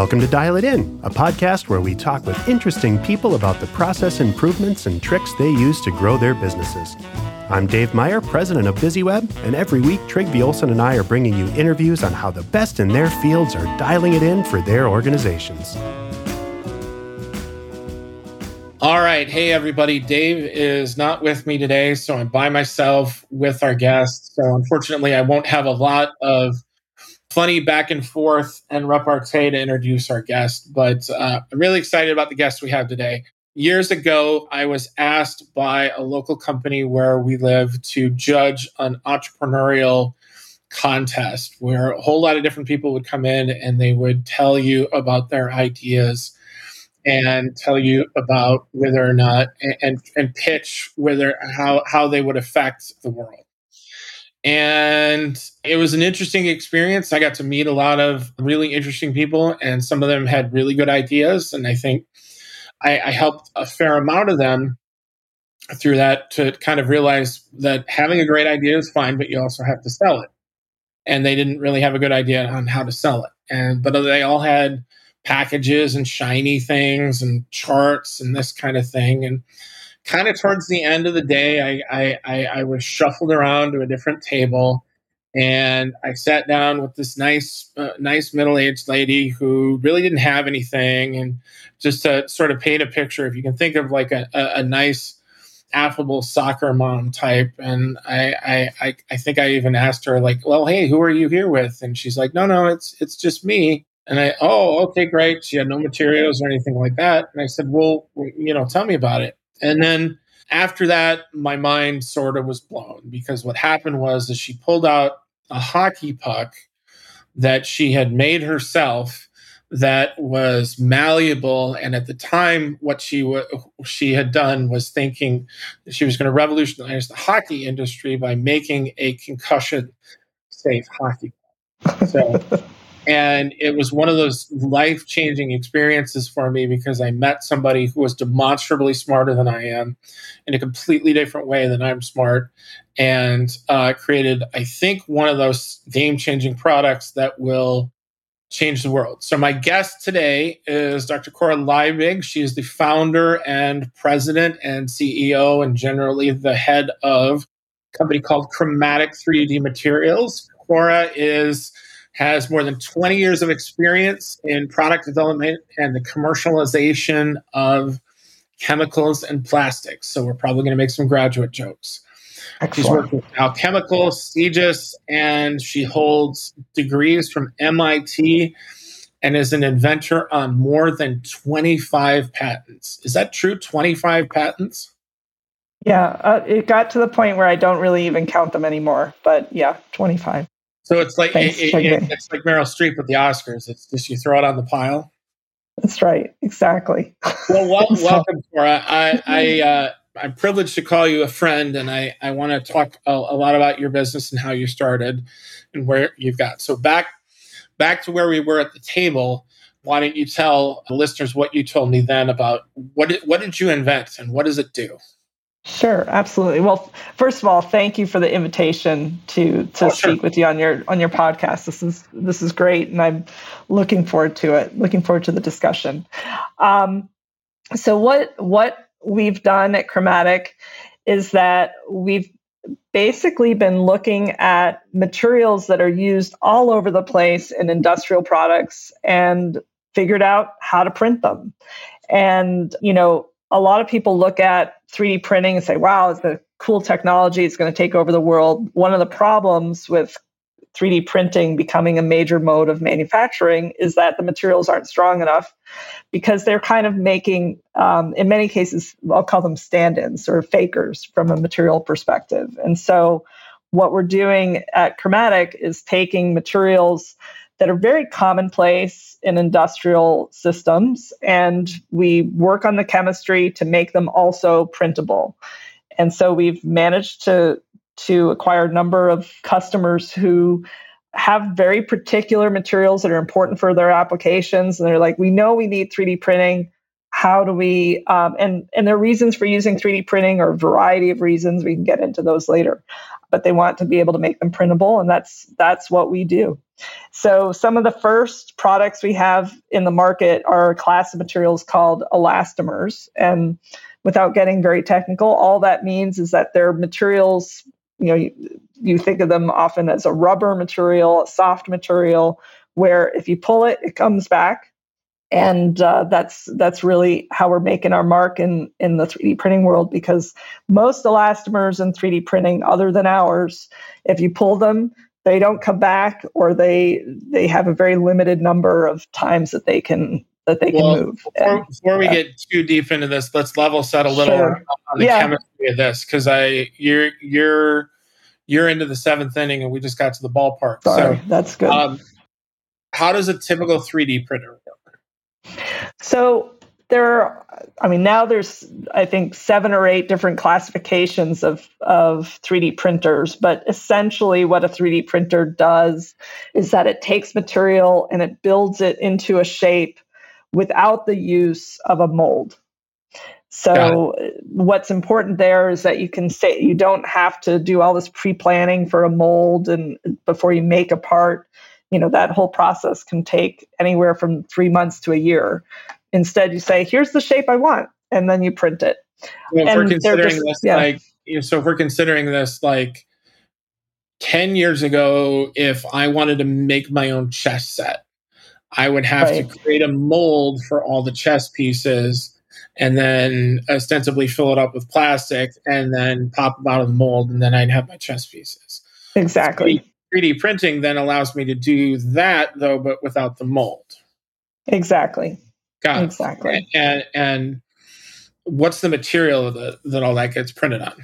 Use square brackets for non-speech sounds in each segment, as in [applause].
Welcome to Dial It In, a podcast where we talk with interesting people about the process improvements and tricks they use to grow their businesses. I'm Dave Meyer, president of BizzyWeb, and every week Trygve Olsen and I are bringing you interviews on how the best in their fields are dialing it in for their organizations. All right. Hey, everybody. Dave is not with me today, so I'm by myself with our guest. So, unfortunately, I won't have a lot of funny back and forth and repartee to introduce our guest, but uh, I'm really excited about the guest we have today. Years ago, I was asked by a local company where we live to judge an entrepreneurial contest where a whole lot of different people would come in and they would tell you about their ideas and tell you about whether or not and and pitch whether how how they would affect the world and it was an interesting experience. I got to meet a lot of really interesting people, and some of them had really good ideas. And I think I, I helped a fair amount of them through that to kind of realize that having a great idea is fine, but you also have to sell it. And they didn't really have a good idea on how to sell it. And but they all had packages and shiny things and charts and this kind of thing. And kind of towards the end of the day, I, I, I, was shuffled around to a different table and I sat down with this nice, uh, nice middle-aged lady who really didn't have anything, and just to sort of paint a picture, if you can think of like a, a, a nice, affable soccer mom type, and I, I, I, think I even asked her like, "Well, hey, who are you here with?" And she's like, "No, no, it's it's just me." And I, "Oh, okay, great." She had no materials or anything like that, and I said, "Well, you know, tell me about it." And then after that, my mind sort of was blown because what happened was that she pulled out a hockey puck that she had made herself that was malleable. And at the time what she w- she had done was thinking that she was going to revolutionize the hockey industry by making a concussion safe hockey. So [laughs] And it was one of those life changing experiences for me because I met somebody who was demonstrably smarter than I am in a completely different way than I'm smart and uh, created, I think, one of those game changing products that will change the world. So, my guest today is Dr. Cora Liebig. She is the founder and president and CEO, and generally the head of a company called Chromatic 3D Materials. Cora is has more than 20 years of experience in product development and the commercialization of chemicals and plastics. So we're probably going to make some graduate jokes. Excellent. She's worked with Alchemical, Segetis, and she holds degrees from MIT and is an inventor on more than 25 patents. Is that true? 25 patents? Yeah, uh, it got to the point where I don't really even count them anymore. But yeah, 25. So it's like it, it, it's like Meryl Streep with the Oscars. It's just you throw it on the pile. That's right. Exactly. Well, well [laughs] welcome, Cora. I, [laughs] I uh, I'm privileged to call you a friend, and I I want to talk a, a, lot about your business and how you started and where you've got. So back back to where we were at the table. Why don't you tell the listeners what you told me then about what what did you invent and what does it do? Sure, absolutely. Well, first of all, thank you for the invitation to to oh, speak sure. with you on your on your podcast. This is this is great, and I'm looking forward to it. Looking forward to the discussion. Um, so, what what we've done at Chromatic is that we've basically been looking at materials that are used all over the place in industrial products and figured out how to print them. And you know, a lot of people look at 3D printing and say, wow, it's a cool technology. It's going to take over the world. One of the problems with 3D printing becoming a major mode of manufacturing is that the materials aren't strong enough because they're kind of making, um, in many cases, I'll call them stand ins or fakers from a material perspective. And so, what we're doing at Chromatic is taking materials that are very commonplace in industrial systems. And we work on the chemistry to make them also printable. And so we've managed to, to acquire a number of customers who have very particular materials that are important for their applications. And they're like, we know we need 3D printing. How do we, um, and, and their reasons for using 3D printing are a variety of reasons. We can get into those later. But they want to be able to make them printable, and that's that's what we do. So some of the first products we have in the market are a class of materials called elastomers, and without getting very technical, all that means is that they're materials. You know, you, you think of them often as a rubber material, a soft material, where if you pull it, it comes back and uh, that's that's really how we're making our mark in in the 3D printing world because most elastomers in 3D printing, other than ours, if you pull them, they don't come back, or they they have a very limited number of times that they can that they well, can move. Before, and, before we get too deep into this, let's level set a little sure. on the yeah. chemistry of this because I you're you're you're into the seventh inning and we just got to the ballpark. Sorry, so that's good. Um, how does a typical 3D printer work? So there are, I mean, now there's, I think, seven or eight different classifications of, of 3D printers. But essentially, what a 3D printer does is that it takes material and it builds it into a shape without the use of a mold. So what's important there is that you can say you don't have to do all this pre-planning for a mold and before you make a part you know that whole process can take anywhere from three months to a year instead you say here's the shape i want and then you print it well, if we're considering just, this yeah. like so if we're considering this like 10 years ago if i wanted to make my own chess set i would have right. to create a mold for all the chess pieces and then ostensibly fill it up with plastic and then pop them out of the mold and then i'd have my chess pieces exactly 3D printing then allows me to do that though, but without the mold. Exactly. Got it. Exactly. And and what's the material that that all that gets printed on?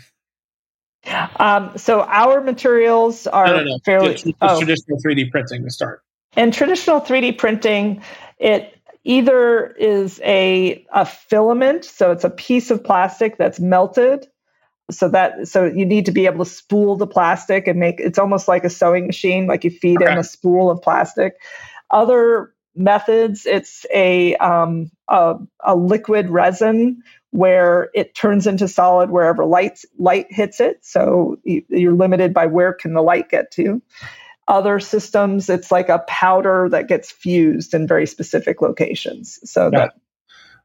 Um, so our materials are no, no, no. fairly it's, it's oh. traditional 3D printing to start. In traditional 3D printing, it either is a, a filament, so it's a piece of plastic that's melted so that so you need to be able to spool the plastic and make it's almost like a sewing machine like you feed okay. in a spool of plastic. Other methods it's a, um, a, a liquid resin where it turns into solid wherever light light hits it. So you're limited by where can the light get to. Other systems it's like a powder that gets fused in very specific locations. So yeah. that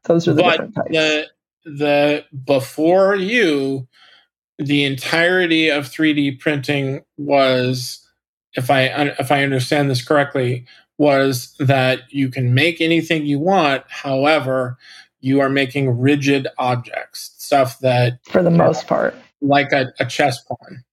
those are the but different types. the the before you the entirety of 3D printing was, if I if I understand this correctly, was that you can make anything you want. However, you are making rigid objects, stuff that, for the most part, like a, a chess pawn.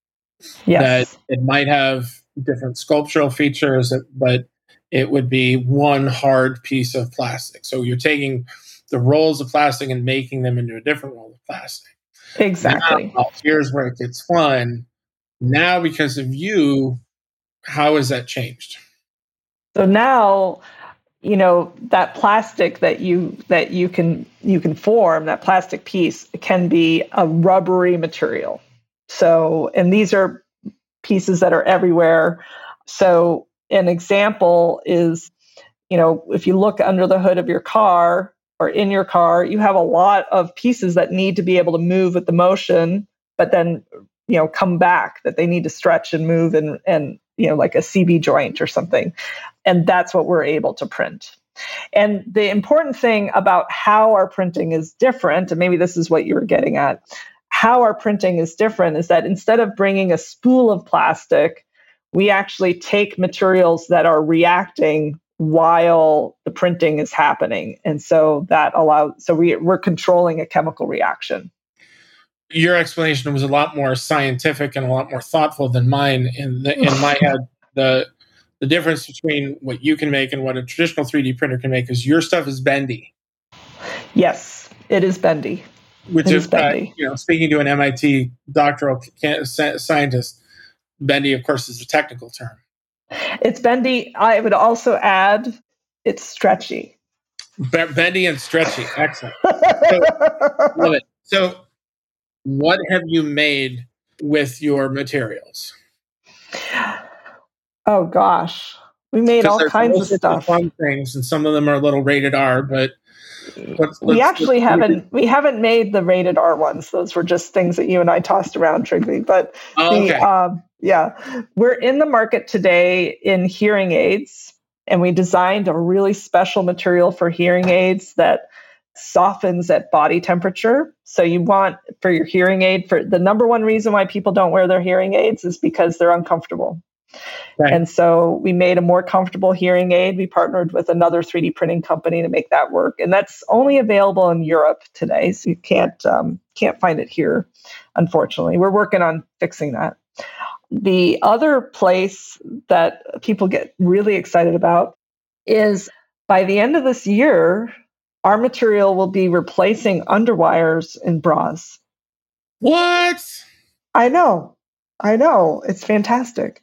Yes. That it might have different sculptural features, but it would be one hard piece of plastic. So you're taking the rolls of plastic and making them into a different roll of plastic. Exactly. Now, here's where it gets fun. Now, because of you, how has that changed? So now, you know that plastic that you that you can you can form that plastic piece can be a rubbery material. So, and these are pieces that are everywhere. So, an example is, you know, if you look under the hood of your car, or in your car, you have a lot of pieces that need to be able to move with the motion, but then you know come back that they need to stretch and move and and you know like a CV joint or something, and that's what we're able to print. And the important thing about how our printing is different, and maybe this is what you were getting at, how our printing is different is that instead of bringing a spool of plastic, we actually take materials that are reacting while the printing is happening. And so that allows, so we, we're controlling a chemical reaction. Your explanation was a lot more scientific and a lot more thoughtful than mine. In, the, in my [laughs] head, the, the difference between what you can make and what a traditional 3D printer can make is your stuff is bendy. Yes, it is bendy. Which it is, is bendy. Uh, you know, speaking to an MIT doctoral scientist, bendy, of course, is a technical term. It's bendy. I would also add it's stretchy. bendy and stretchy. Excellent. [laughs] So, love it. So, what have you made with your materials? Oh gosh. We made all kinds of stuff. Fun things, and some of them are a little rated R, but let's, we let's, actually let's haven't we haven't made the rated R ones. Those were just things that you and I tossed around, Trygve. But oh, the, okay. um, yeah, we're in the market today in hearing aids, and we designed a really special material for hearing aids that softens at body temperature. So you want for your hearing aid for the number one reason why people don't wear their hearing aids is because they're uncomfortable. Right. And so we made a more comfortable hearing aid. We partnered with another 3D printing company to make that work, and that's only available in Europe today. So you can't um, can't find it here, unfortunately. We're working on fixing that. The other place that people get really excited about is by the end of this year, our material will be replacing underwires in bras. What? I know. I know it's fantastic.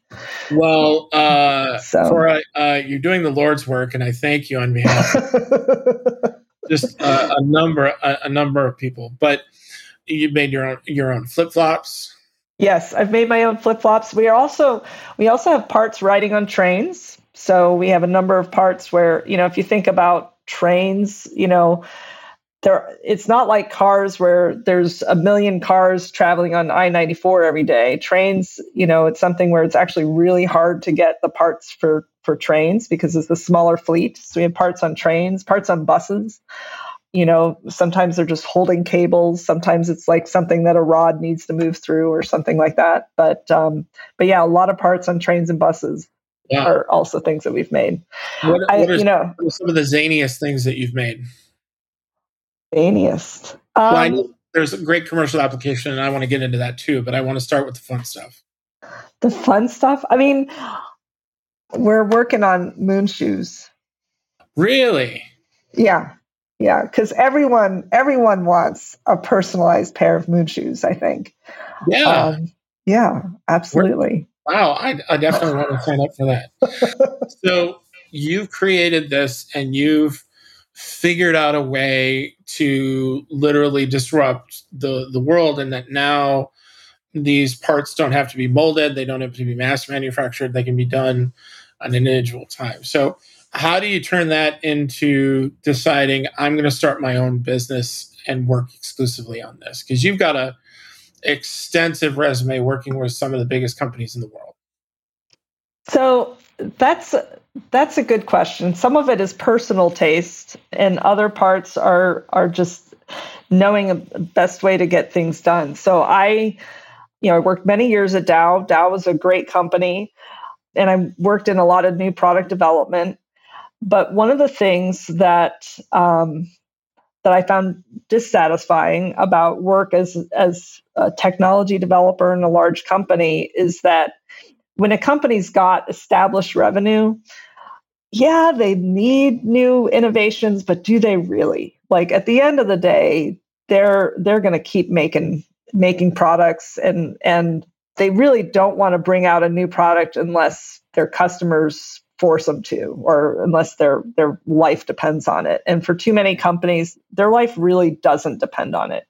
Well, uh, so. for uh, uh, you're doing the Lord's work, and I thank you on behalf of [laughs] just uh, a number a, a, number of people. But you made your own your own flip flops. Yes, I've made my own flip flops. We are also we also have parts riding on trains. So we have a number of parts where you know if you think about trains, you know there it's not like cars where there's a million cars traveling on I-94 every day. Trains, you know, it's something where it's actually really hard to get the parts for for trains because it's the smaller fleet. So we have parts on trains, parts on buses. You know, sometimes they're just holding cables. Sometimes it's like something that a rod needs to move through or something like that. But um, but yeah, a lot of parts on trains and buses yeah. are also things that we've made. What, what I, you know, some of the zaniest things that you've made? Baniest. Um, well, I know there's a great commercial application, and I want to get into that too. But I want to start with the fun stuff. The fun stuff. I mean, we're working on moon shoes. Really? Yeah, yeah. Because everyone, everyone wants a personalized pair of moon shoes. I think. Yeah. Um, yeah. Absolutely. We're, wow. I, I definitely want to [laughs] sign up for that. so you've created this, and you've figured out a way to literally disrupt the the world and that now these parts don't have to be molded they don't have to be mass manufactured they can be done on an individual time so how do you turn that into deciding i'm going to start my own business and work exclusively on this because you've got a extensive resume working with some of the biggest companies in the world so that's that's a good question. Some of it is personal taste, and other parts are are just knowing a best way to get things done. So I, you know, I worked many years at Dow. Dow was a great company, and I worked in a lot of new product development. But one of the things that um, that I found dissatisfying about work as as a technology developer in a large company is that when a company's got established revenue, yeah, they need new innovations, but do they really? Like at the end of the day, they're they're going to keep making making products and and they really don't want to bring out a new product unless their customers force them to or unless their their life depends on it. And for too many companies, their life really doesn't depend on it.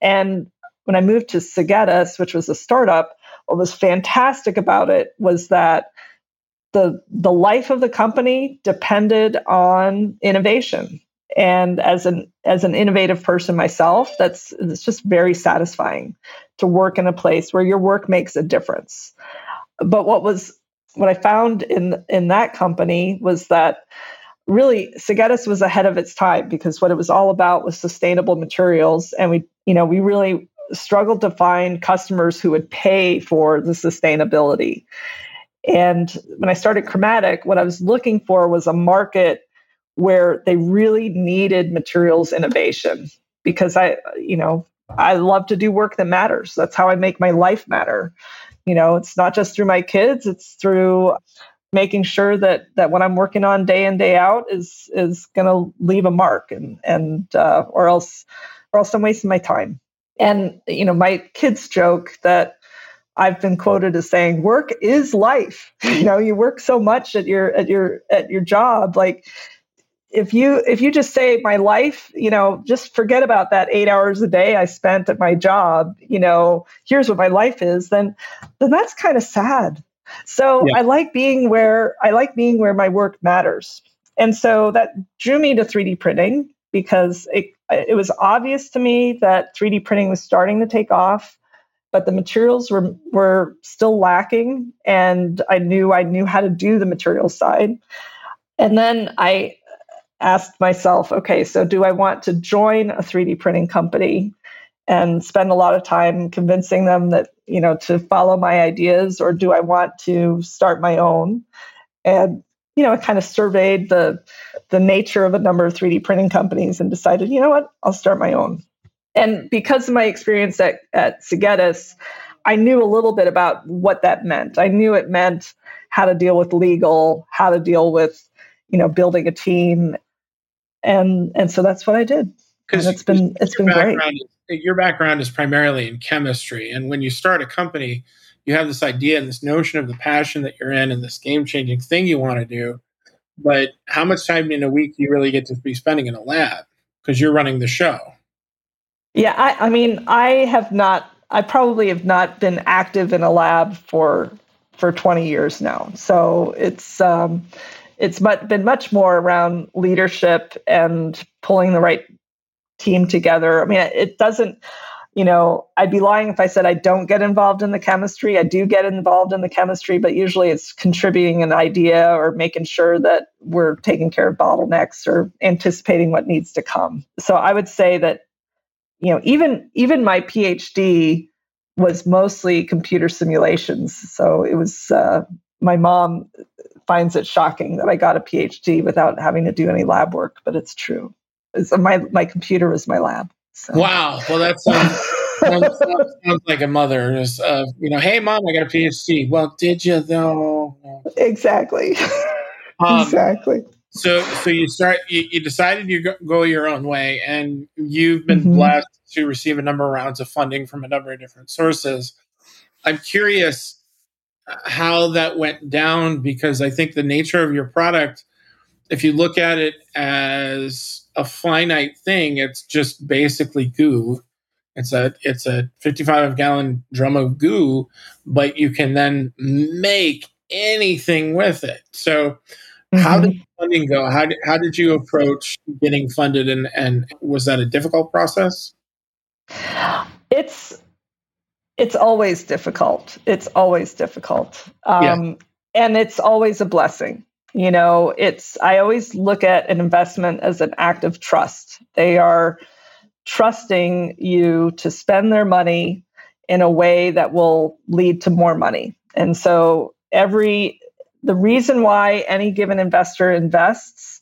And when I moved to Segetis, which was a startup, what was fantastic about it was that the the life of the company depended on innovation and as an as an innovative person myself that's it's just very satisfying to work in a place where your work makes a difference but what was what i found in in that company was that really Segetis was ahead of its time because what it was all about was sustainable materials and we you know we really struggled to find customers who would pay for the sustainability. And when I started Chromatic, what I was looking for was a market where they really needed materials innovation because I, you know, I love to do work that matters. That's how I make my life matter. You know, it's not just through my kids, it's through making sure that that what I'm working on day in day out is is going to leave a mark and and uh, or else or else I'm wasting my time. And, you know, my kids joke that I've been quoted as saying, work is life. [laughs] you know, you work so much at your at your at your job. Like if you if you just say my life, you know, just forget about that eight hours a day I spent at my job, you know, here's what my life is, then then that's kind of sad. So yeah. I like being where I like being where my work matters. And so that drew me to 3D printing because it it was obvious to me that 3D printing was starting to take off, but the materials were were still lacking and I knew I knew how to do the material side. And then I asked myself, okay, so do I want to join a 3D printing company and spend a lot of time convincing them that you know to follow my ideas or do i want to start my own? And you know i kind of surveyed the the nature of a number of 3d printing companies and decided you know what? I'll start my own. And because of my experience at, at Segetis, i knew a little bit about what that meant. I knew it meant how to deal with legal how to deal with you know building a team and and so that's what i did because it's been it's been great your background is primarily in chemistry, and when you start a company, you have this idea and this notion of the passion that you're in and this game changing thing you want to do. But how much time in a week do you really get to be spending in a lab because you're running the show? Yeah, I, I mean, I have not. I probably have not been active in a lab for for 20 years now. So it's um, it's been much more around leadership and pulling the right team together. I mean, it doesn't, you know, I'd be lying if I said I don't get involved in the chemistry. I do get involved in the chemistry, but usually it's contributing an idea or making sure that we're taking care of bottlenecks or anticipating what needs to come. So I would say that, you know, even even my PhD was mostly computer simulations. So it was uh, my mom finds it shocking that I got a PhD without having to do any lab work, but it's true so my my computer is my lab. So. Wow. Well, that sounds, [laughs] sounds, sounds, like a mother. Is uh, you know, hey mom, I got a PhD. Well, did you though? Exactly. [laughs] Um, exactly. So, so you start. You, you decided you go, go, your own way, and you've been mm-hmm. blessed to receive a number of rounds of funding from a number of different sources. I'm curious how that went down because I think the nature of your product, if you look at it as a finite thing. It's just basically goo. It's a it's a 55 gallon drum of goo, but you can then make anything with it. So, mm-hmm. how did funding go? How did how did you approach getting funded, and and was that a difficult process? It's it's always difficult. It's always difficult, um, yeah. and it's always a blessing you know, it's, I always look at an investment as an act of trust. They are trusting you to spend their money in a way that will lead to more money. And so every, the reason why any given investor invests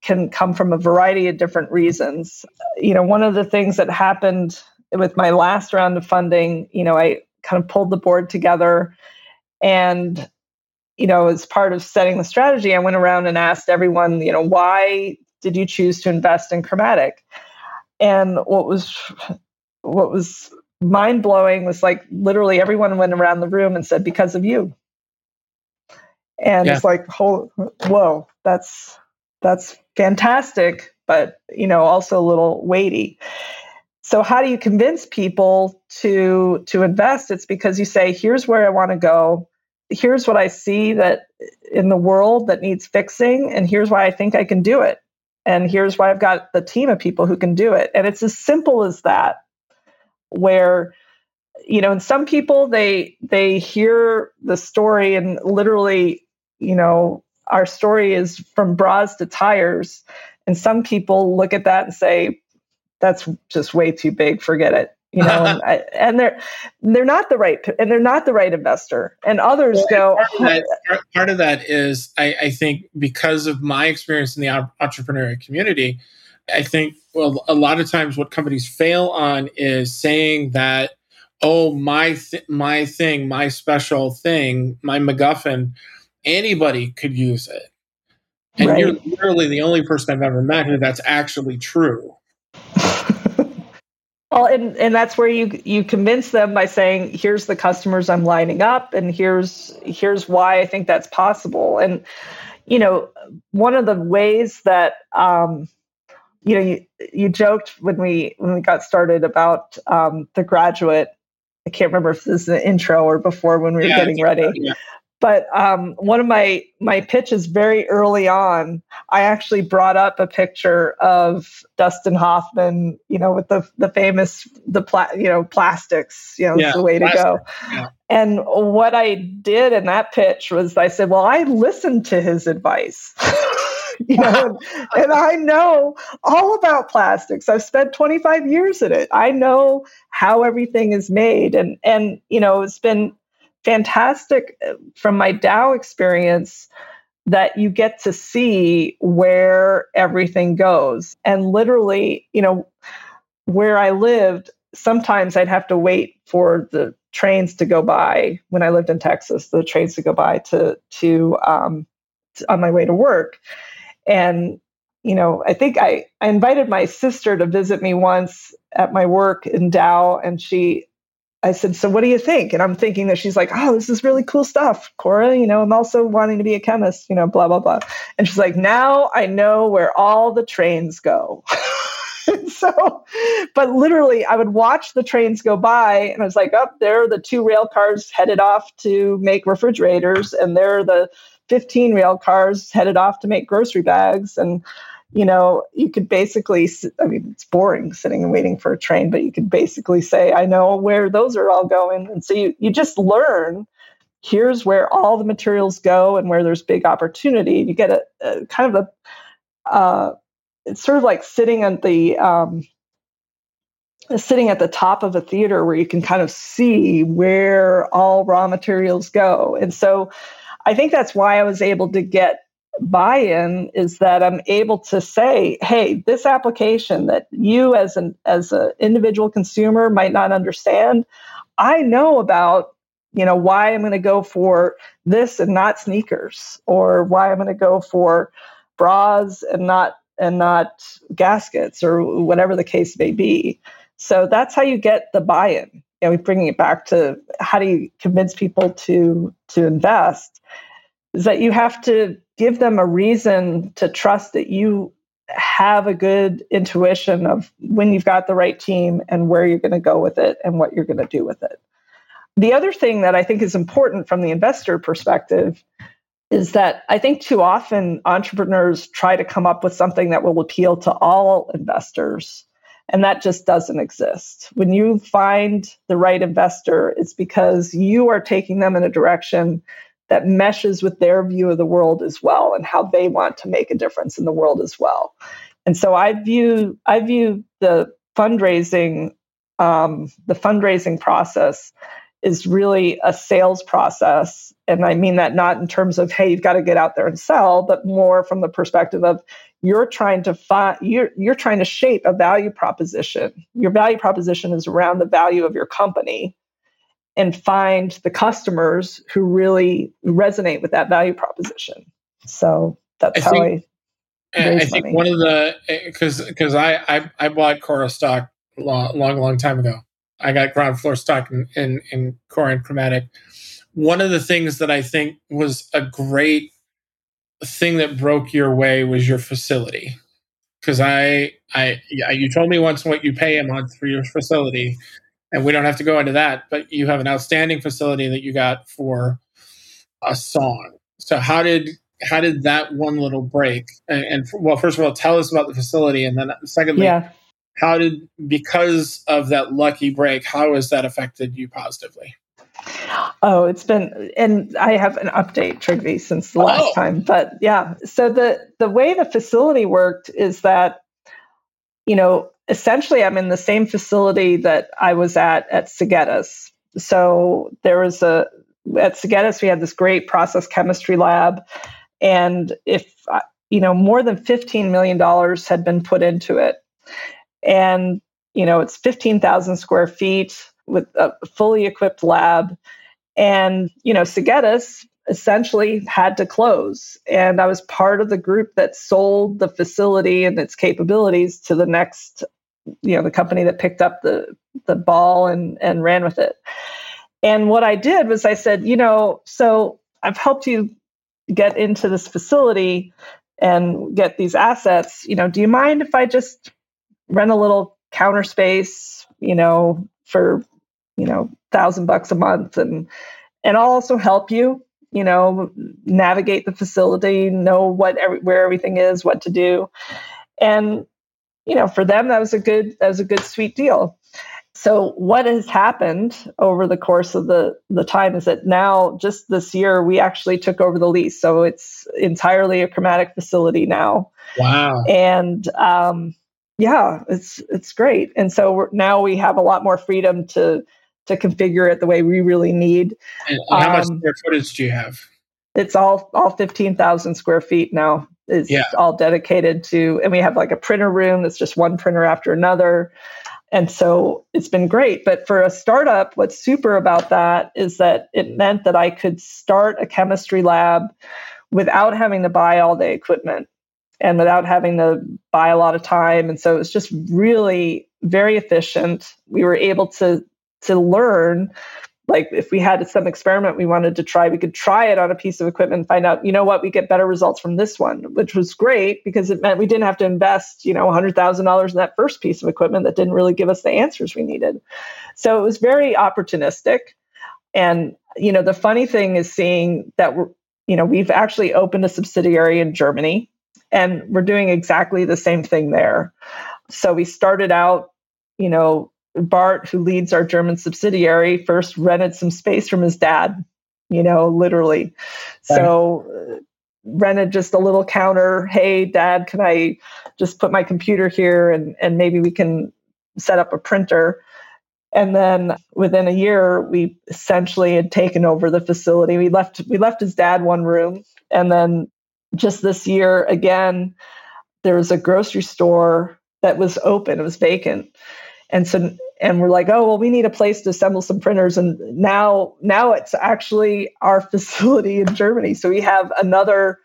can come from a variety of different reasons. You know, one of the things that happened with my last round of funding, you know, I kind of pulled the board together and you know, as part of setting the strategy, I went around and asked everyone, you know, why did you choose to invest in Chromatic? And what was what was mind blowing was like literally everyone went around the room and said, because of you. And yeah. it's like, whoa, that's that's fantastic, but you know, also a little weighty. So how do you convince people to to invest? It's because you say, here's where I want to go here's what I see that in the world that needs fixing, and here's why I think I can do it. And here's why I've got the team of people who can do it. And it's as simple as that, where you know, and some people they they hear the story and literally, you know, our story is from bras to tires. And some people look at that and say, that's just way too big, forget it you know and, [laughs] I, and, they're they're not the right and they're not the right investor and others well, go part of, that, [laughs] part of that is I, I, think because of my experience in the entrepreneurial community i think well a lot of times what companies fail on is saying that oh my th- my thing my special thing my macguffin anybody could use it and right. you're literally the only person i've ever met who that's actually true well, and, and that's where you you convince them by saying, here's the customers I'm lining up and here's here's why I think that's possible. And you know, one of the ways that um, you know, you, you joked when we when we got started about um, the graduate. I can't remember if this is the intro or before when we were yeah, getting ready. Yeah. But um, one of my my pitches very early on, I actually brought up a picture of Dustin Hoffman, you know, with the the famous the pla- you know plastics, you know, yeah, the way plastic. to go. Yeah. And what I did in that pitch was I said, well, I listened to his advice. [laughs] you know, and, [laughs] and I know all about plastics. I've spent 25 years in it. I know how everything is made. And and you know, it's been fantastic uh, from my Dow experience that you get to see where everything goes. And literally, you know, where I lived, sometimes I'd have to wait for the trains to go by when I lived in Texas, the trains to go by to to um, on my way to work. And you know, I think I I invited my sister to visit me once at my work in Dow, and she I said, So what do you think? And I'm thinking that she's like, Oh, this is really cool stuff, Cora. You know, I'm also wanting to be a chemist, you know, blah, blah, blah. And she's like, Now I know where all the trains go. [laughs] so, but literally, I would watch the trains go by and I was like, Up oh, there are the two rail cars headed off to make refrigerators, and there are the 15 rail cars headed off to make grocery bags. And you know, you could basically, I mean, it's boring sitting and waiting for a train, but you could basically say, I know where those are all going. And so you, you just learn here's where all the materials go and where there's big opportunity. You get a, a kind of a, uh, it's sort of like sitting at the, um, sitting at the top of a theater where you can kind of see where all raw materials go. And so I think that's why I was able to get buy-in is that I'm able to say, "Hey, this application that you as an as an individual consumer might not understand, I know about, you know, why I'm going to go for this and not sneakers, or why I'm going to go for bras and not and not gaskets, or whatever the case may be." So that's how you get the buy-in. You know, bringing it back to how do you convince people to to invest is that you have to give them a reason to trust that you have a good intuition of when you've got the right team and where you're going to go with it and what you're going to do with it. The other thing that I think is important from the investor perspective is that I think too often entrepreneurs try to come up with something that will appeal to all investors. And that just doesn't exist. When you find the right investor, it's because you are taking them in a direction that meshes with their view of the world as well and how they want to make a difference in the world as well. And so I view I view the fundraising um, the fundraising process is really a sales process. And I mean that not in terms of, hey, you've got to get out there and sell, but more from the perspective of you're trying to find you're you're trying to shape a value proposition. Your value proposition is around the value of your company and find the customers who really resonate with that value proposition. So that's I how think, I. I think money. one of the eh, because because I, I I bought Cora stock long long long time ago. I got ground floor stock in in, in Cora and Chromatic. One of the things that I think was a great thing that broke your way was your facility because I, I, you told me once what you pay a month for your facility, and we don't have to go into that, but you have an outstanding facility that you got for a song. So how did how did that one little break? And, and well, first of all, tell us about the facility, and then secondly, yeah. how did because of that lucky break, how has that affected you positively? Oh, it's been, and I have an update, Trygve, since the last oh. time. But yeah, so the the way the facility worked is that, you know, essentially I'm in the same facility that I was at at Segetis. So there was a at Segetis we had this great process chemistry lab, and if you know more than 15 million dollars had been put into it, and you know it's 15,000 square feet with a fully equipped lab, and you know Segetis essentially had to close. And I was part of the group that sold the facility and its capabilities to the next you know the company that picked up the the ball and and ran with it. And what i did was i said you know so i've helped you get into this facility and get these assets. You know do you mind if i just rent a little counter space you know for you know thousand bucks a month and and i'll also help you you know, navigate the facility, know what every, where everything is, what to do. And you know, for them that was a good that was a good sweet deal. So what has happened over the course of the the time is that now just this year we actually took over the lease, so it's entirely a chromatic facility now. Wow! And um, yeah, it's it's great. And so now we have a lot more freedom to to configure it the way we really need. And how much um, square footage do you have? It's all all fifteen thousand square feet now. Is yeah. all dedicated to, and we have like a printer room that's just one printer after another. And so it's been great. But for a startup, what's super about that is that it meant that I could start a chemistry lab without having to buy all the equipment and without having to buy a lot of time. And so it was just really very efficient. We were able to to learn like if we had some experiment we wanted to try we could try it on a piece of equipment and find out you know what we get better results from this one which was great because it meant we didn't have to invest you know $100000 in that first piece of equipment that didn't really give us the answers we needed. So it was very opportunistic. And you know the funny thing is seeing that we're you know we've actually opened a subsidiary in germany and we're doing exactly the same thing there. So we started out you know Bart, who leads our German subsidiary, first rented some space from his dad, you know, literally. Right. So, uh, rented just a little counter. Hey, dad, can I just put my computer here and, and maybe we can set up a printer? And then within a year, we essentially had taken over the facility. We left we left his dad one room, and then just this year again, there was a grocery store that was open. It was vacant, and so and we're like oh well we need a place to assemble some printers. And now now it's actually our [laughs] facility in germany. So we have another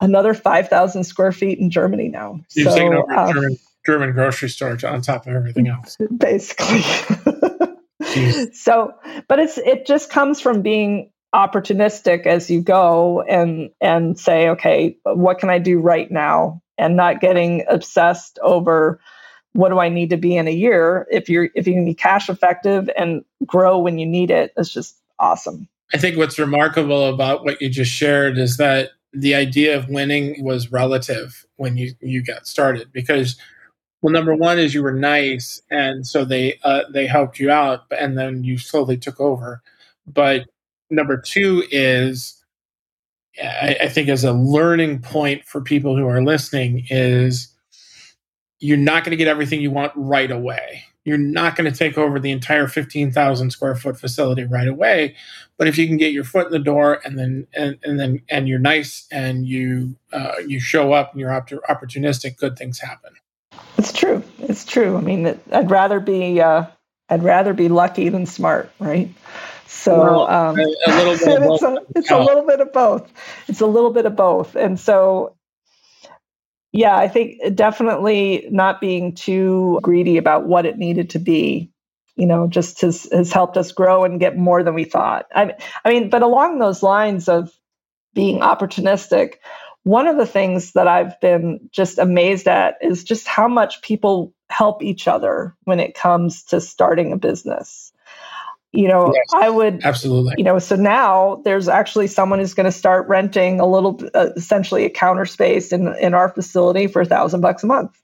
another 5000 square feet in germany now. You've so, taken over um, german, german grocery store on top of everything else. [laughs] Basically. [laughs] So but it's it just comes from being opportunistic as you go and and say okay what can i do right now? and not getting obsessed over what do I need to be in a year? If you're if you can be cash effective and grow when you need it, it's just awesome. I think what's remarkable about what you just shared is that the idea of winning was relative when you you got started because well number one is you were nice and so they uh, they helped you out and then you slowly took over but number two is I, I think as a learning point for people who are listening is you're not going to get everything you want right away. You're not going to take over the entire 15,000 square foot facility right away. But if you can get your foot in the door and then and, and then and you're nice and you uh, you show up and you're opportunistic, good things happen. It's true. It's true. I mean, I'd rather be uh, I'd rather be lucky than smart, right? So well, um, a, a little bit [laughs] it's, a, it's a little bit of both. It's a little bit of both, and so yeah, I think uh, definitely not being too greedy about what it needed to be, you know, just has, has helped us grow and get more than we thought. I, I mean, but along those lines of being opportunistic, one of the things that I've been just amazed at is just how much people help each other when it comes to starting a business you know yes, i would absolutely. you know so now there's actually someone who's going to start renting a little uh, essentially a counter space in in our facility for a thousand bucks a month.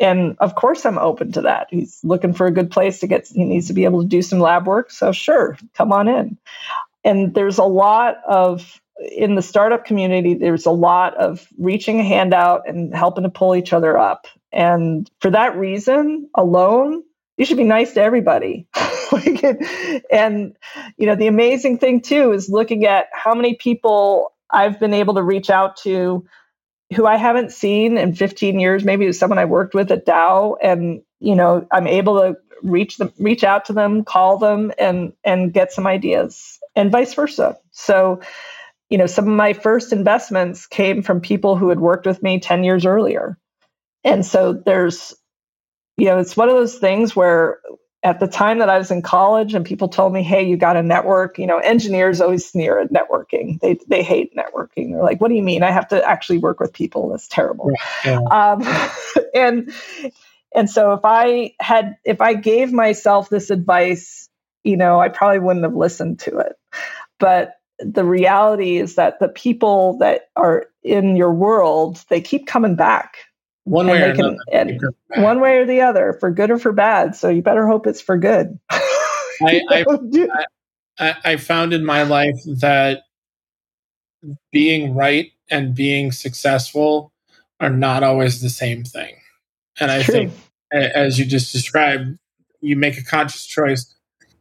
And of course i'm open to that. He's looking for a good place to get he needs to be able to do some lab work so sure come on in. And there's a lot of in the startup community there's a lot of reaching a hand out and helping to pull each other up. And for that reason alone you should be nice to everybody. [laughs] and you know, the amazing thing too is looking at how many people I've been able to reach out to who I haven't seen in 15 years. Maybe it was someone I worked with at Dow, and you know, I'm able to reach them, reach out to them, call them, and and get some ideas, and vice versa. So, you know, some of my first investments came from people who had worked with me 10 years earlier. And so there's you know, it's one of those things where at the time that I was in college and people told me, hey, you got to network, you know, engineers always sneer at networking. They, they hate networking. They're like, what do you mean? I have to actually work with people. That's terrible. Yeah. Um, [laughs] and, and so if I had, if I gave myself this advice, you know, I probably wouldn't have listened to it. But the reality is that the people that are in your world, they keep coming back. One way or can, another. [laughs] one way or the other, for good or for bad. So you better hope it's for good. [laughs] I, I, I found in my life that being right and being successful are not always the same thing. And I True. think, as you just described, you make a conscious choice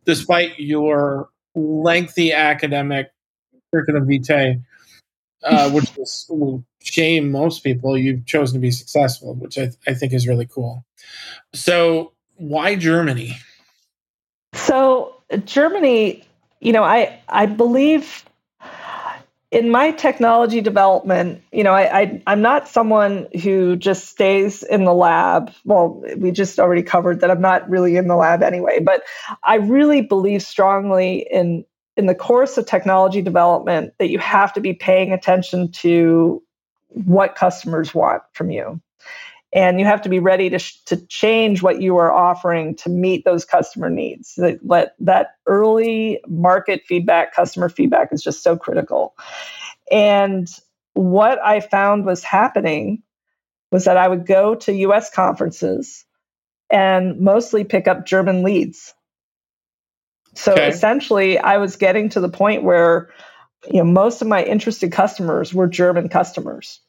despite your lengthy academic curriculum vitae, uh, which [laughs] will shame most people, you've chosen to be successful, which I, th- I think is really cool. So, why Germany? So, Germany, you know, I I believe in my technology development, you know, I, I I'm not someone who just stays in the lab. Well, we just already covered that I'm not really in the lab anyway, but I really believe strongly in in the course of technology development that you have to be paying attention to what customers want from you. And you have to be ready to, sh- to change what you are offering to meet those customer needs. That, let, that early market feedback customer feedback is just so critical. And what i found was happening was that i would go to us conferences and mostly pick up german leads. So okay. essentially i was getting to the point where you know most of my interested customers were german customers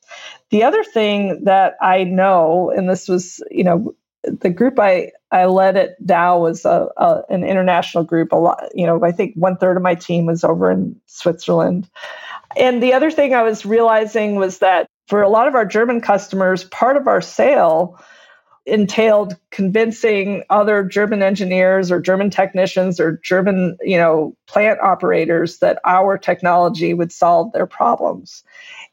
the other thing that I know, and this was, you know, the group I, I led at Dow was a, a, an international group. A lot, you know, I think one third of my team was over in Switzerland. And the other thing I was realizing was that for a lot of our German customers, part of our sale entailed convincing other German engineers or German technicians or German, you know, plant operators that our technology would solve their problems.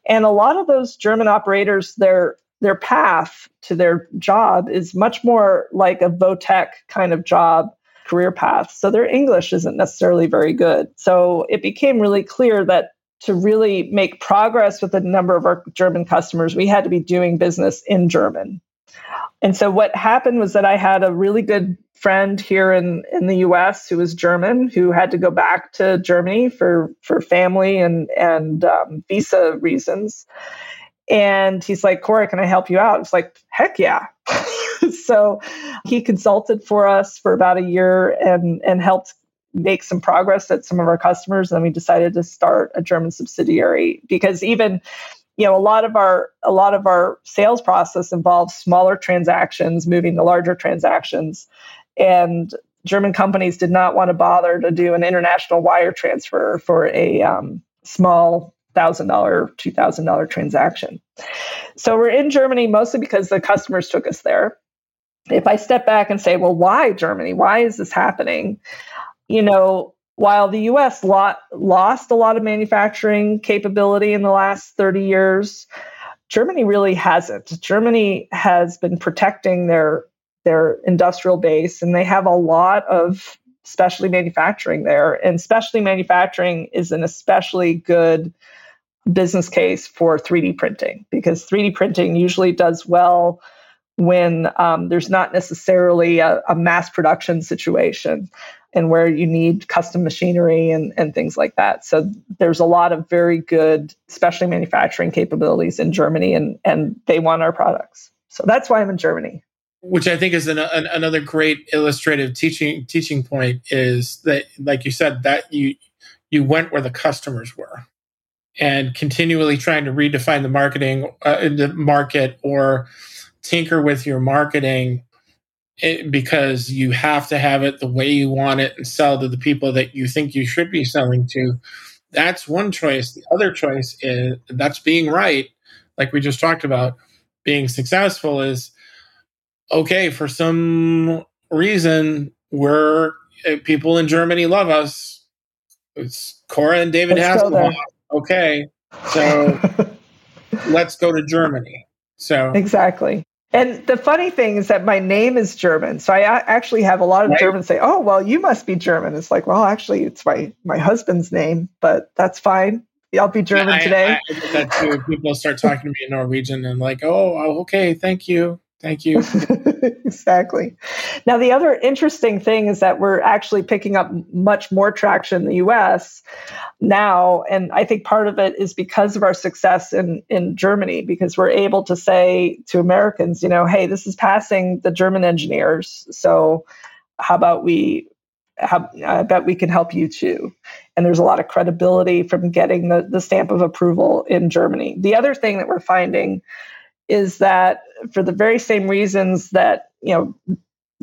And a lot of those German operators, their their path to their job is much more like a Votech kind of job career path. So their English isn't necessarily very good. So it became really clear that to really make progress with a number of our German customers, we had to be doing business in German. And so what happened was that I had a really good friend here in, in the US who was German who had to go back to Germany for, for family and, and um, visa reasons. And he's like, Cora, can I help you out? It's like, heck yeah. [laughs] so he consulted for us for about a year and, and helped make some progress at some of our customers. And we decided to start a German subsidiary because even you know a lot of our a lot of our sales process involves smaller transactions moving to larger transactions. And german companies did not want to bother to do an international wire transfer for a um, small $1000 $2000 transaction. So we're in germany mostly because the customers took us there. If i step back and say well why germany? Why is this happening? You know while the US lost a lot of manufacturing capability in the last 30 years, Germany really hasn't. Germany has been protecting their their industrial base and they have a lot of specialty manufacturing there and specialty manufacturing is an especially good business case for 3D printing because 3D printing usually does well when um, there's not necessarily a, a mass production situation and where you need custom machinery and, and things like that. So there's a lot of very good, especially manufacturing capabilities in Germany, and, and they want our products. So that's why I'm in Germany. Which I think is an, an, another great illustrative teaching teaching point is that, like you said, that you you went where the customers were, and continually trying to redefine the marketing uh, the market or tinker with your marketing it, because you have to have it the way you want it and sell to the people that you think you should be selling to. That's one choice. The other choice is that's being right, like we just talked about. Being successful is okay for some reason. We're uh, people in Germany love us. It's Cora and David let's Hasselhoff. Okay, so [laughs] let's go to Germany. So exactly. And the funny thing is that my name is German. So I actually have a lot of right. Germans say, "Oh, well, you must be German." It's like, "Well, actually, it's my my husband's name, but that's fine. I'll be German yeah, I, today." I, I that too. People start talking to me in Norwegian and like, "Oh, oh, okay, thank you." Thank you. [laughs] exactly. Now, the other interesting thing is that we're actually picking up much more traction in the US now. And I think part of it is because of our success in, in Germany, because we're able to say to Americans, you know, hey, this is passing the German engineers. So how about we have, I bet we can help you too. And there's a lot of credibility from getting the, the stamp of approval in Germany. The other thing that we're finding is that for the very same reasons that, you know,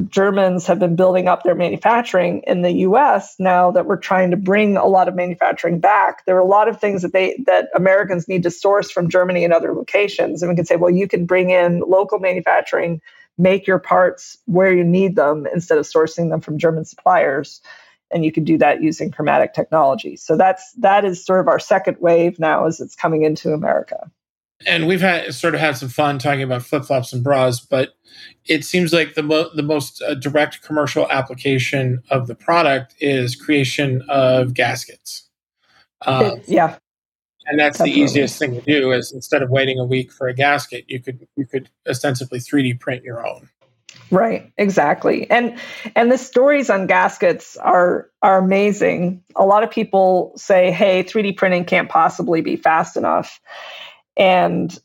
Germans have been building up their manufacturing in the US now that we're trying to bring a lot of manufacturing back. There are a lot of things that they that Americans need to source from Germany and other locations. And we can say, well, you can bring in local manufacturing make your parts where you need them instead of sourcing them from German suppliers. And you can do that using chromatic technology. So that's that is sort of our second wave now as it's coming into America. And we've had sort of had some fun talking about flip flops and bras, but it seems like the mo- the most uh, direct commercial application of the product is creation of gaskets. Um, yeah, and that's Definitely. the easiest thing to do is instead of waiting a week for a gasket you could you could ostensibly 3d print your own. Right exactly. And and the stories on gaskets are are amazing. A lot of people say hey 3d printing can't possibly be fast enough and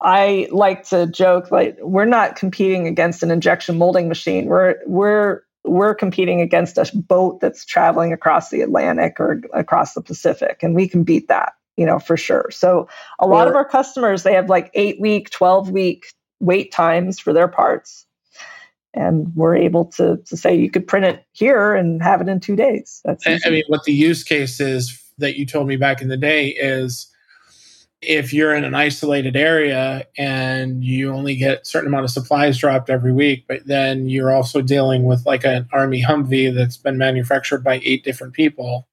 i like to joke like we're not competing against an injection molding machine we're we're we're competing against a boat that's traveling across the Atlantic or across the Pacific, and we can beat that you know, for sure. So a lot of our customers, they have like eight week, 12 week wait times for their parts. And we're able to, to say you could print it here and have it in two days. That's I, I mean, what the use case is that you told me back in the day is if you're in an isolated area and you only get certain amount of supplies dropped every week, but then you're also dealing with like an army Humvee that's been manufactured by eight different people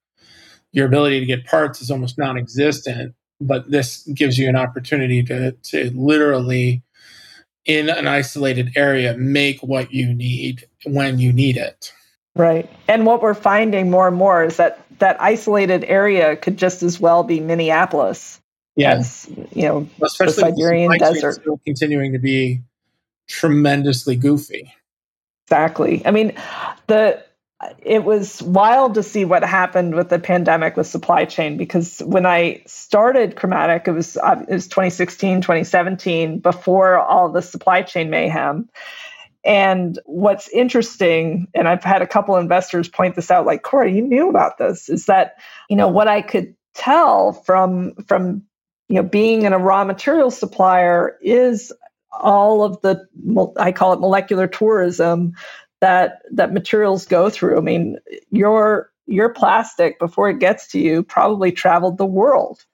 your ability to get parts is almost non-existent but this gives you an opportunity to to literally in an isolated area make what you need when you need it. Right. And what we're finding more and more is that that isolated area could just as well be minneapolis yes yeah. you know especially the siberian the desert still continuing to be tremendously goofy exactly i mean the it was wild to see what happened with the pandemic with supply chain because when I started Chromatic, it was uh, it was 2016, 2017, before all the supply chain mayhem. And what's interesting, and I've had a couple investors point this out, like Cora, you knew about this, is that you know what I could tell from from you know being in a raw material supplier is all of the I call it molecular tourism that that materials go through. I mean, your your plastic before it gets to you probably traveled the world.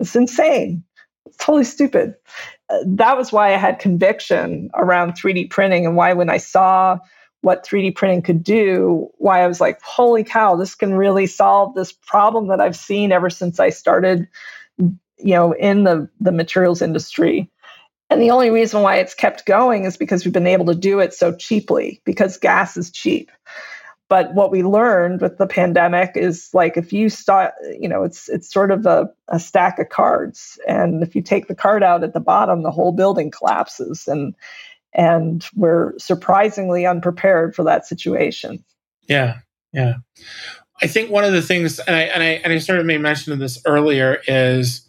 It's insane. It's totally stupid. Uh, that was why I had conviction around 3D printing and why when I saw what 3D printing could do, why I was like, holy cow, this can really solve this problem that I've seen ever since I started, you know, in the the materials industry. And the only reason why it's kept going is because we've been able to do it so cheaply, because gas is cheap. But what we learned with the pandemic is like if you start, you know, it's it's sort of a, a stack of cards. And if you take the card out at the bottom, the whole building collapses. And and we're surprisingly unprepared for that situation. Yeah, yeah. I think one of the things, and I and I and I sort of made mention of this earlier, is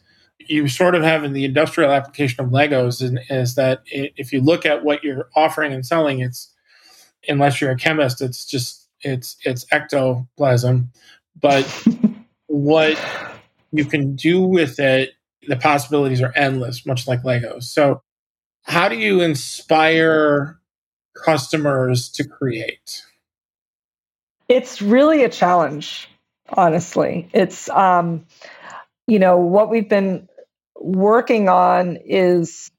you sort of have in the industrial application of Legos is, is that if you look at what you're offering and selling, it's unless you're a chemist, it's just it's it's ectoplasm. But [laughs] what you can do with it, the possibilities are endless, much like Legos. So, how do you inspire customers to create? It's really a challenge, honestly. It's um, you know what we've been working on is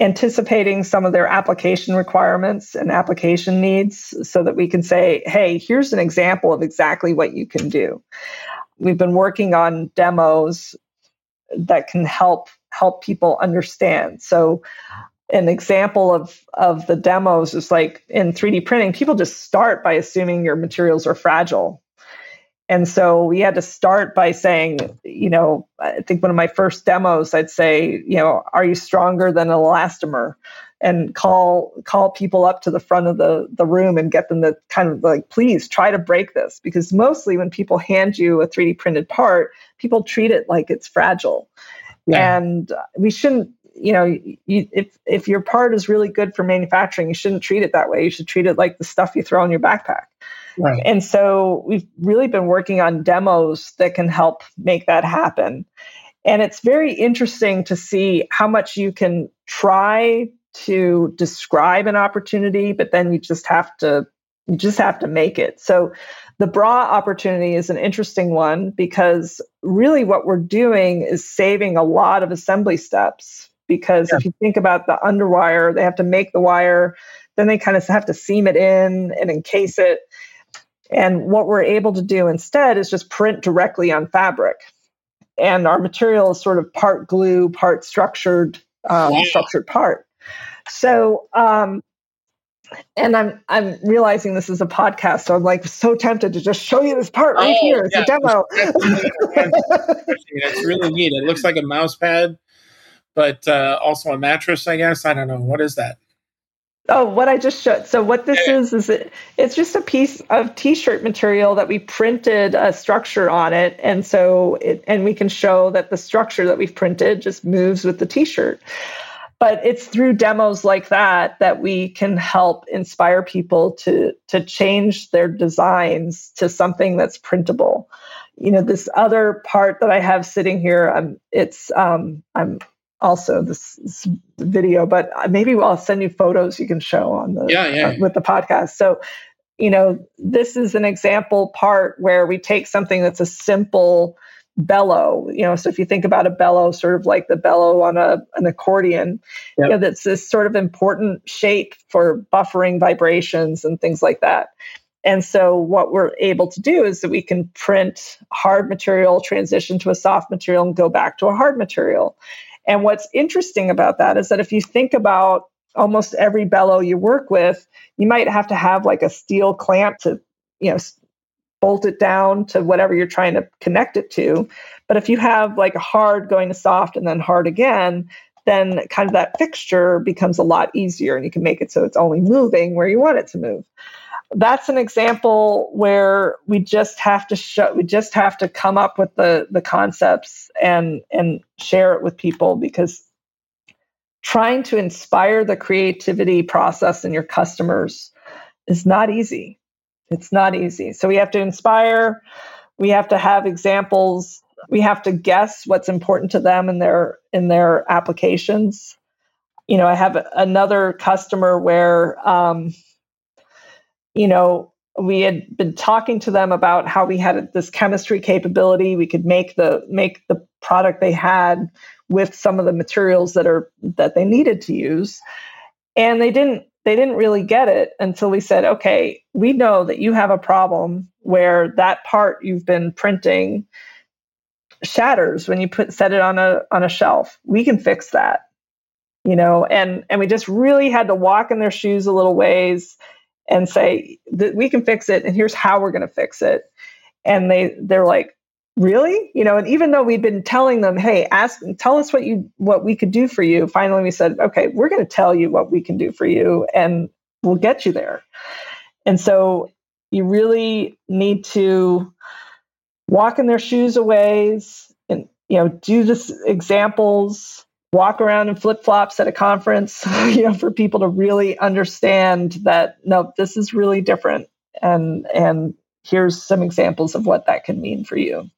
anticipating some of their application requirements and application needs so that we can say, hey, here's an example of exactly what you can do. We've been working on demos that can help help people understand. So an example of of the demos is like in 3D printing, people just start by assuming your materials are fragile And so we had to start by saying, you know, I think one of my first demos, I'd say, you know, are you stronger than an elastomer? And call call people up to the front of the, the room and get them to kind of like, please try to break this. Because mostly when people hand you a 3D printed part, people treat it like it's fragile. Yeah. And we shouldn't you know you, if if your part is really good for manufacturing you shouldn't treat it that way you should treat it like the stuff you throw in your backpack right. and so we've really been working on demos that can help make that happen and it's very interesting to see how much you can try to describe an opportunity but then you just have to you just have to make it so the bra opportunity is an interesting one because really what we're doing is saving a lot of assembly steps because yeah. if you think about the underwire, they have to make the wire, then they kind of have to seam it in and encase it. And what we're able to do instead is just print directly on fabric. And our material is sort of part glue, part structured, um, wow. structured part. So, um, and I'm I'm realizing this is a podcast, so I'm like so tempted to just show you this part right oh, here. It's yeah. a [laughs] demo. it's really neat. It looks like a mouse pad but uh, also a mattress, I guess. I don't know. What is that? Oh, what I just showed. So what this is is it, it's just a piece of t-shirt material that we printed a structure on it, and so it and we can show that the structure that we've printed just moves with the t-shirt. But it's through demos like that that we can help inspire people to to change their designs to something that's printable. You know, this other part that I have sitting here, um, it's um, I'm also this, this, video, but maybe I'll send you photos you can show on the yeah, yeah. Uh, with the podcast. So, you know, this is an example part where we take something that's a simple bellow. You know, so if you think about a bellow, sort of like the bellow on a an accordion, yep. you know, that's this sort of important shape for buffering vibrations and things like that. And so, what we're able to do is that we can print hard material, transition to a soft material, and go back to a hard material. And what's interesting about that is that if you think about almost every bellow you work with, you might have to have like a steel clamp to, you know, bolt it down to whatever you're trying to connect it to. But if you have like a hard going to soft and then hard again, then kind of that fixture becomes a lot easier and you can make it so it's only moving where you want it to move that's an example where we just have to show we just have to come up with the the concepts and and share it with people because trying to inspire the creativity process in your customers is not easy. It's not easy. So we have to inspire. We have to have examples. We have to guess what's important to them in their in their applications. You know i have another customer where um, you know, we had been talking to them about how we had this chemistry capability. We could make the make the product they had with some of the materials that are that they needed to use, and they didn't they didn't really get it until we said, okay, we know that you have a problem where that part you've been printing shatters when you put set it on a on a shelf. We can fix that, you know, and and we just really had to walk in their shoes a little ways and say that we can fix it and here's how we're going to fix it. And they they're like really? You know and even though we'd been telling them hey ask tell us what you what we could do for you finally we said okay we're going to tell you what we can do for you and we'll get you there. And so you really need to walk in their shoes a ways and you know do this examples walk around in flip flops at a conference, [laughs] you know, for people to really understand that no, this is really different, and and here's some examples of what that can mean for you.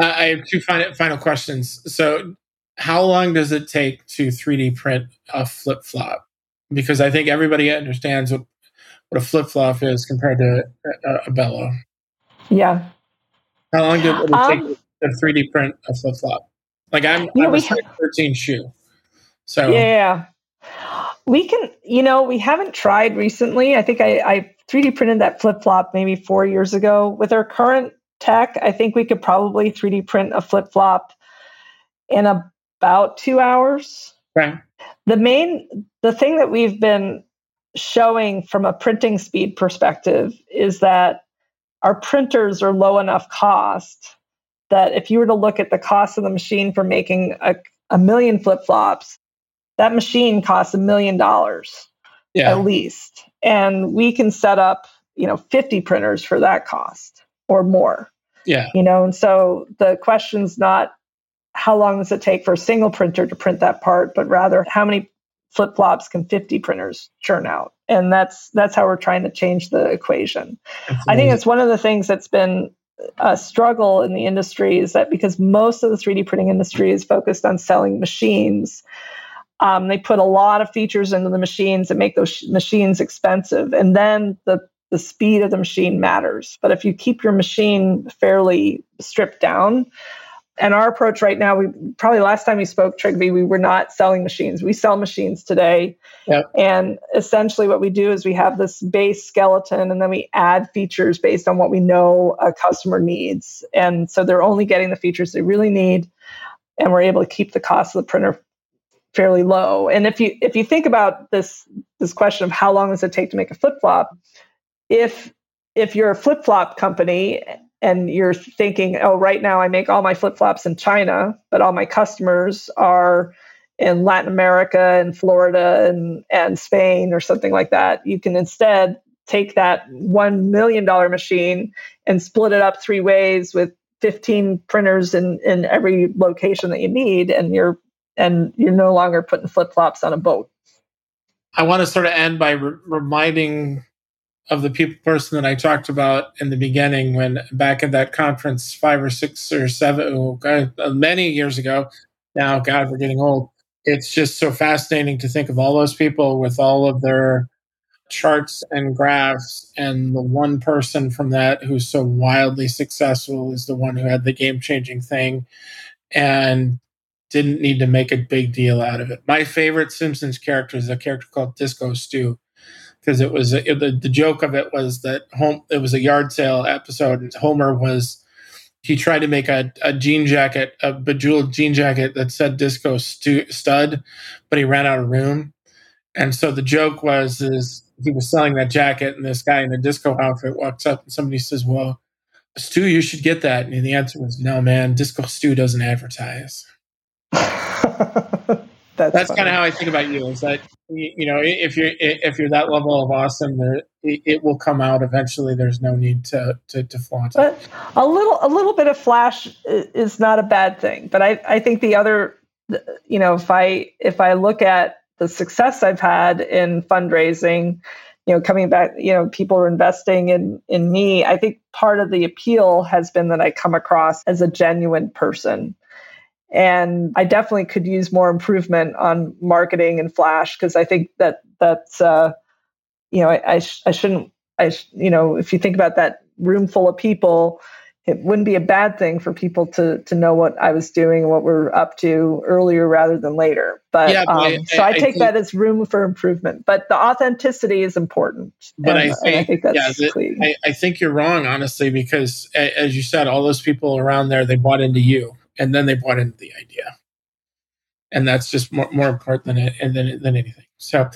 Uh, I have two final final questions. So, how long does it take to 3D print a flip flop? Because I think everybody understands what what a flip flop is compared to a, a bellow. Yeah. How long did it um, take to 3D print a flip flop? Like I'm, yeah, I'm a size 13 shoe. So yeah, we can. You know, we haven't tried recently. I think I, I 3D printed that flip flop maybe four years ago. With our current tech, I think we could probably 3D print a flip flop in about two hours. Right. The main, the thing that we've been showing from a printing speed perspective is that our printers are low enough cost that if you were to look at the cost of the machine for making a, a million flip flops, that machine costs a million dollars at least. And we can set up, you know, 50 printers for that cost or more. Yeah. You know, and so the question's not how long does it take for a single printer to print that part, but rather how many flip flops can 50 printers churn out? And that's that's how we're trying to change the equation. I think it's one of the things that's been a struggle in the industry is that because most of the 3D printing industry is focused on selling machines, um, they put a lot of features into the machines that make those sh- machines expensive, and then the the speed of the machine matters. But if you keep your machine fairly stripped down, and our approach right now, we probably last time we spoke, Trygve, we were not selling machines. We sell machines today. Yep. And essentially what we do is we have this base skeleton and then we add features based on what we know a customer needs. And so they're only getting the features they really need. And we're able to keep the cost of the printer fairly low. And if you if you think about this this question of how long does it take to make a flip flop, if if you're a flip flop company and you're thinking, oh, right now I make all my flip flops in China, but all my customers are in Latin America and Florida and, and Spain or something like that, you can instead take that $1 million machine and split it up three ways with 15 printers in, in every location that you need. And you're and you're no longer putting flip flops on a boat. I want to sort of end by re- reminding of the people person that I talked about in the beginning when back at that conference five or six or seven, oh uh, many years ago. Now, God, we're getting old. It's just so fascinating to think of all those people with all of their charts and graphs, and the one person from that who's so wildly successful is the one who had the game changing thing. And didn't need to make a big deal out of it. My favorite Simpsons character is a character called Disco Stew because it was it, the, the joke of it was that home it was a yard sale episode and Homer was he tried to make a, a jean jacket a bejeweled jean jacket that said Disco stu, Stud, but he ran out of room, and so the joke was is he was selling that jacket and this guy in a disco outfit walks up and somebody says, "Well." Stu, you should get that. And the answer was, no, man, Disco stu doesn't advertise. [laughs] that's, that's kind of how I think about you. Is that you know if you're if you're that level of awesome, there, it, will come out eventually. There's no need to to, to flaunt but it. a little a little bit of flash is not a bad thing. But I I think the other you know if I if I look at the success I've had in fundraising, you know, coming back, you know, people are investing in in me. I think part of the appeal has been that I come across as a genuine person and I definitely could use more improvement on marketing and Flash because I think that that's uh, you know I I, sh- I shouldn't I sh- you know if you think about that room full of people, it wouldn't be a bad thing for people to to know what I was doing and what we're up to earlier rather than later. But, yeah, but um, I, so I, I take think, that as room for improvement. But the authenticity is important. But and, I, think, I think that's yeah, I, I think you're wrong, honestly, because as you said, all those people around there they bought into you and then they bought into the idea. And that's just more, more important than it and than, than anything. So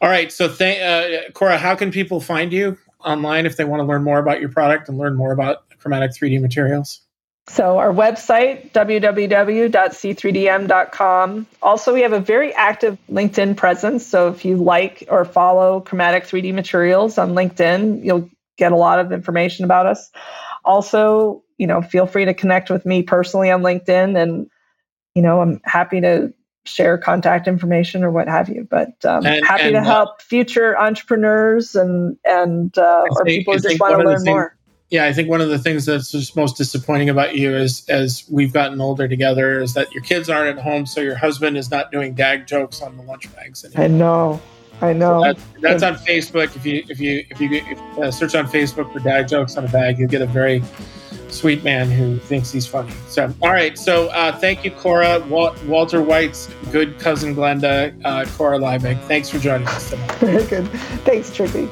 all right. So thank uh, cora how can people find you online if they want to learn more about your product and learn more about chromatic 3d materials? So our website www.c3dm.com also we have a very active linkedin presence. So if you like or follow chromatic 3d materials on linkedin you'll get a lot of information about us. Also you know, feel free to connect with me personally on LinkedIn and, you know, I'm happy to share contact information or what have you. But um, and, happy and, to uh, help uh, future entrepreneurs and and uh, or think, people who just want to learn things, more. Yeah, I think one of the things that's just most disappointing about you is as we've gotten older together is that your kids aren't at home, so your husband is not doing dag jokes on the lunch bags anymore. I know. I know. So that, that's on Facebook. If you if you if you if, you uh, search on Facebook for dag jokes on a bag, you'll get a very sweet man who thinks he's funny. So, all right. So, uh, thank you, Cora. Wal- Walter White's good cousin Glenda, uh, Cora Liebig. Thanks for joining us. Very [laughs] good. Thanks, Trygve.